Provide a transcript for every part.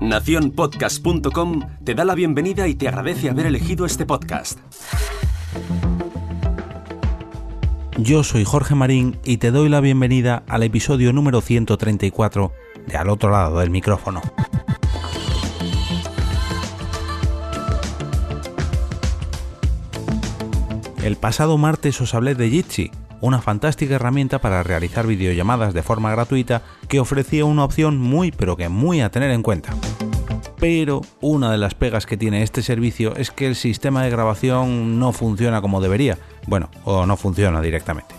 Naciónpodcast.com te da la bienvenida y te agradece haber elegido este podcast. Yo soy Jorge Marín y te doy la bienvenida al episodio número 134 de Al otro lado del micrófono. El pasado martes os hablé de Jitsi, una fantástica herramienta para realizar videollamadas de forma gratuita que ofrecía una opción muy pero que muy a tener en cuenta. Pero una de las pegas que tiene este servicio es que el sistema de grabación no funciona como debería, bueno, o no funciona directamente.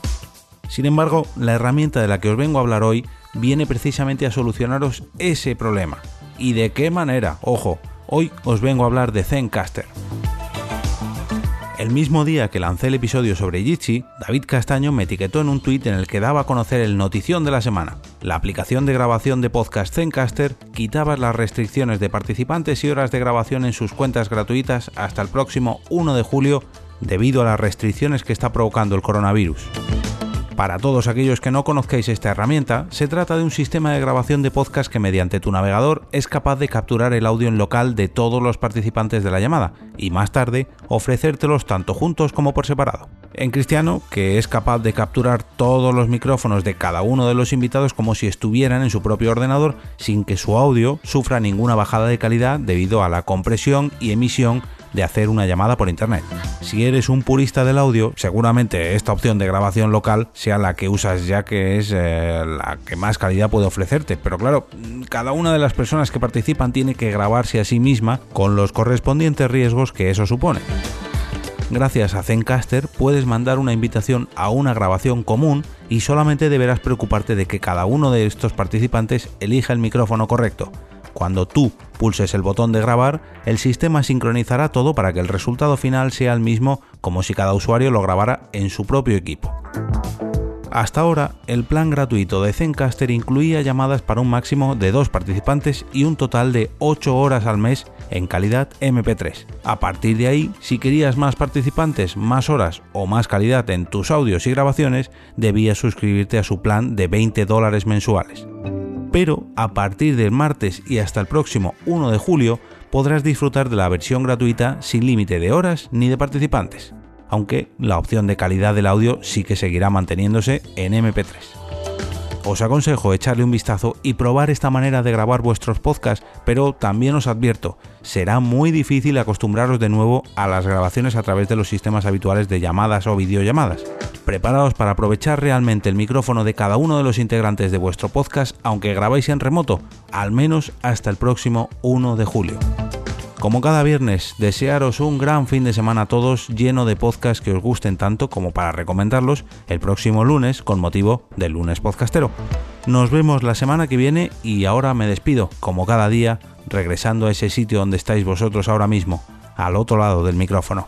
Sin embargo, la herramienta de la que os vengo a hablar hoy viene precisamente a solucionaros ese problema. ¿Y de qué manera? Ojo, hoy os vengo a hablar de Zencaster. El mismo día que lancé el episodio sobre Jitsi, David Castaño me etiquetó en un tuit en el que daba a conocer el notición de la semana. La aplicación de grabación de podcast Zencaster quitaba las restricciones de participantes y horas de grabación en sus cuentas gratuitas hasta el próximo 1 de julio debido a las restricciones que está provocando el coronavirus. Para todos aquellos que no conozcáis esta herramienta, se trata de un sistema de grabación de podcast que mediante tu navegador es capaz de capturar el audio en local de todos los participantes de la llamada y más tarde ofrecértelos tanto juntos como por separado. En Cristiano, que es capaz de capturar todos los micrófonos de cada uno de los invitados como si estuvieran en su propio ordenador sin que su audio sufra ninguna bajada de calidad debido a la compresión y emisión de hacer una llamada por internet. Si eres un purista del audio, seguramente esta opción de grabación local sea la que usas ya que es eh, la que más calidad puede ofrecerte. Pero claro, cada una de las personas que participan tiene que grabarse a sí misma con los correspondientes riesgos que eso supone. Gracias a Zencaster puedes mandar una invitación a una grabación común y solamente deberás preocuparte de que cada uno de estos participantes elija el micrófono correcto. Cuando tú pulses el botón de grabar, el sistema sincronizará todo para que el resultado final sea el mismo como si cada usuario lo grabara en su propio equipo. Hasta ahora, el plan gratuito de Zencaster incluía llamadas para un máximo de dos participantes y un total de 8 horas al mes en calidad MP3. A partir de ahí, si querías más participantes, más horas o más calidad en tus audios y grabaciones, debías suscribirte a su plan de 20 dólares mensuales pero a partir del martes y hasta el próximo 1 de julio podrás disfrutar de la versión gratuita sin límite de horas ni de participantes, aunque la opción de calidad del audio sí que seguirá manteniéndose en MP3 os aconsejo echarle un vistazo y probar esta manera de grabar vuestros podcasts, pero también os advierto, será muy difícil acostumbraros de nuevo a las grabaciones a través de los sistemas habituales de llamadas o videollamadas. Preparaos para aprovechar realmente el micrófono de cada uno de los integrantes de vuestro podcast, aunque grabáis en remoto, al menos hasta el próximo 1 de julio. Como cada viernes, desearos un gran fin de semana a todos lleno de podcasts que os gusten tanto como para recomendarlos el próximo lunes con motivo del lunes podcastero. Nos vemos la semana que viene y ahora me despido, como cada día, regresando a ese sitio donde estáis vosotros ahora mismo, al otro lado del micrófono.